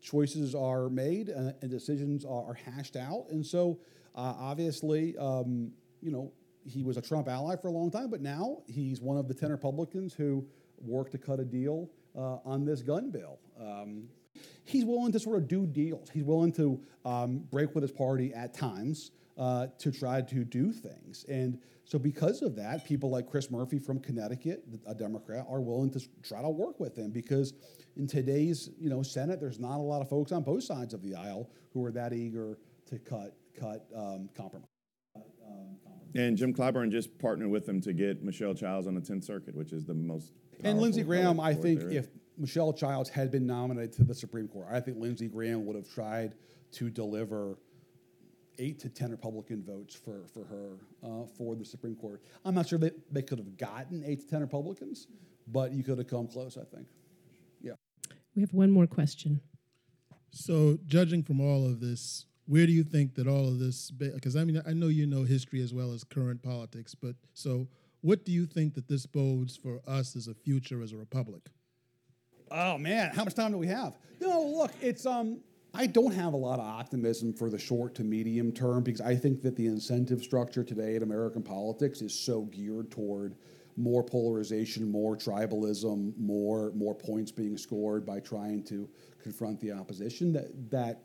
choices are made and, and decisions are, are hashed out, and so uh, obviously, um, you know, he was a Trump ally for a long time, but now he's one of the ten Republicans who worked to cut a deal uh, on this gun bill. Um, he's willing to sort of do deals. He's willing to um, break with his party at times uh, to try to do things. And so, because of that, people like Chris Murphy from Connecticut, a Democrat, are willing to try to work with him because in today's you know Senate, there's not a lot of folks on both sides of the aisle who are that eager to cut cut um, compromise. And Jim Clyburn just partnered with them to get Michelle Childs on the 10th Circuit, which is the most. And Lindsey Graham, I think there if Michelle Childs had been nominated to the Supreme Court, I think Lindsey Graham would have tried to deliver eight to 10 Republican votes for, for her uh, for the Supreme Court. I'm not sure that they could have gotten eight to 10 Republicans, but you could have come close, I think. Yeah. We have one more question. So, judging from all of this, where do you think that all of this? Because I mean, I know you know history as well as current politics, but so what do you think that this bodes for us as a future as a republic? Oh man, how much time do we have? No, look, it's um I don't have a lot of optimism for the short to medium term because I think that the incentive structure today in American politics is so geared toward more polarization, more tribalism, more more points being scored by trying to confront the opposition that that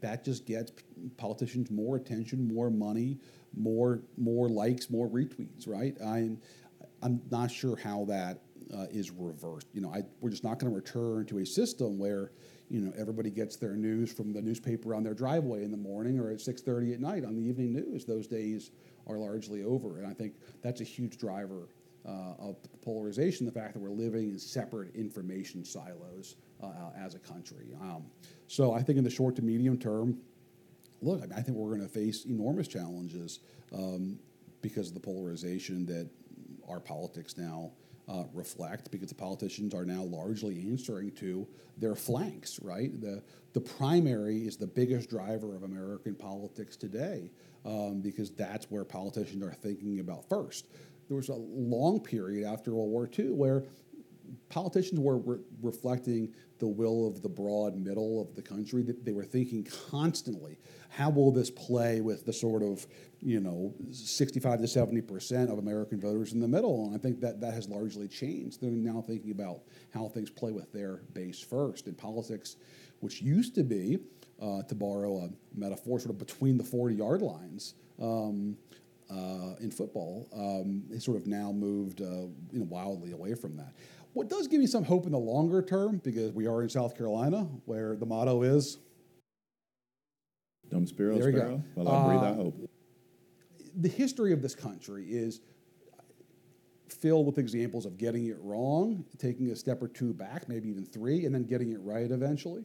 that just gets politicians more attention, more money, more more likes, more retweets, right? I'm I'm not sure how that uh, is reversed. You know, I, we're just not going to return to a system where you know everybody gets their news from the newspaper on their driveway in the morning or at 6:30 at night on the evening news. Those days are largely over, and I think that's a huge driver uh, of polarization. The fact that we're living in separate information silos uh, as a country. Um, so I think in the short to medium term, look, I, mean, I think we're going to face enormous challenges um, because of the polarization that our politics now uh, reflect, because the politicians are now largely answering to their flanks, right? The, the primary is the biggest driver of American politics today um, because that's where politicians are thinking about first. There was a long period after World War II where politicians were re- reflecting the will of the broad middle of the country. That they were thinking constantly, how will this play with the sort of you know 65 to 70 percent of American voters in the middle? And I think that that has largely changed. They're now thinking about how things play with their base first. in politics, which used to be, uh, to borrow a metaphor, sort of between the 40 yard lines. Um, uh, in football, um, sort of now moved uh, you know, wildly away from that. What does give me some hope in the longer term, because we are in South Carolina, where the motto is Dum spiro, There we go. spero. Well, I breathe, I Uh, hope. the history of this country is filled with examples of getting it wrong, taking a step or two back, maybe even three, and then getting it right eventually.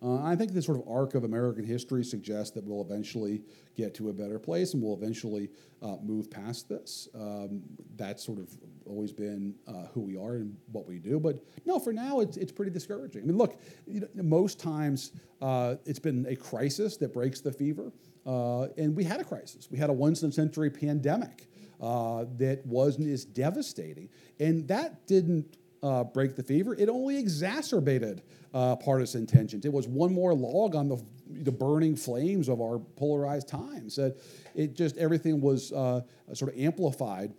Uh, I think this sort of arc of American history suggests that we'll eventually get to a better place and we'll eventually uh, move past this. Um, that's sort of always been uh, who we are and what we do. But no, for now, it's, it's pretty discouraging. I mean, look, you know, most times uh, it's been a crisis that breaks the fever. Uh, and we had a crisis. We had a once in a century pandemic uh, that wasn't as devastating. And that didn't uh, break the fever. It only exacerbated uh, partisan tensions. It was one more log on the, the burning flames of our polarized times. That it just everything was uh, sort of amplified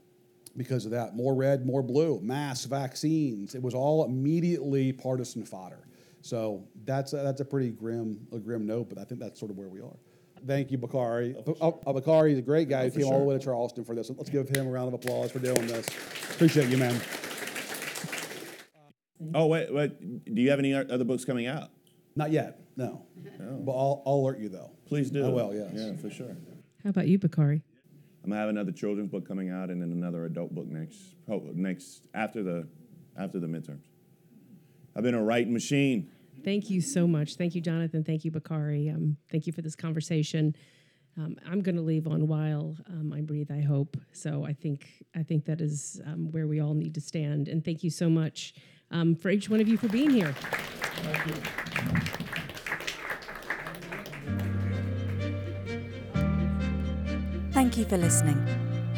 because of that. More red, more blue, mass vaccines. It was all immediately partisan fodder. So that's a, that's a pretty grim a grim note, but I think that's sort of where we are. Thank you, Bakari. Uh, uh, Bakari is a great guy. He for came all the way to Charleston for this. Let's give him a round of applause for doing this. Appreciate you, man. Oh, wait, wait. Do you have any other books coming out? Not yet, no. But I'll, I'll alert you though. Please do. I will, yes. Yeah, for sure. How about you, Bakari? I'm gonna have another children's book coming out, and then another adult book next, oh, next after the after the midterms. I've been a writing machine. Thank you so much. Thank you, Jonathan. Thank you, Bakari. Um, thank you for this conversation. Um, I'm going to leave on while um, I breathe. I hope so. I think I think that is um, where we all need to stand. And thank you so much um, for each one of you for being here. Thank you for listening.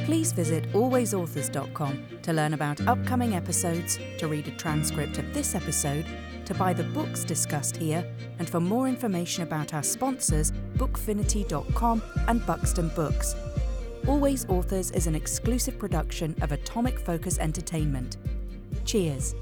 Please visit alwaysauthors.com to learn about upcoming episodes, to read a transcript of this episode, to buy the books discussed here, and for more information about our sponsors, bookfinity.com and Buxton Books. Always Authors is an exclusive production of Atomic Focus Entertainment. Cheers.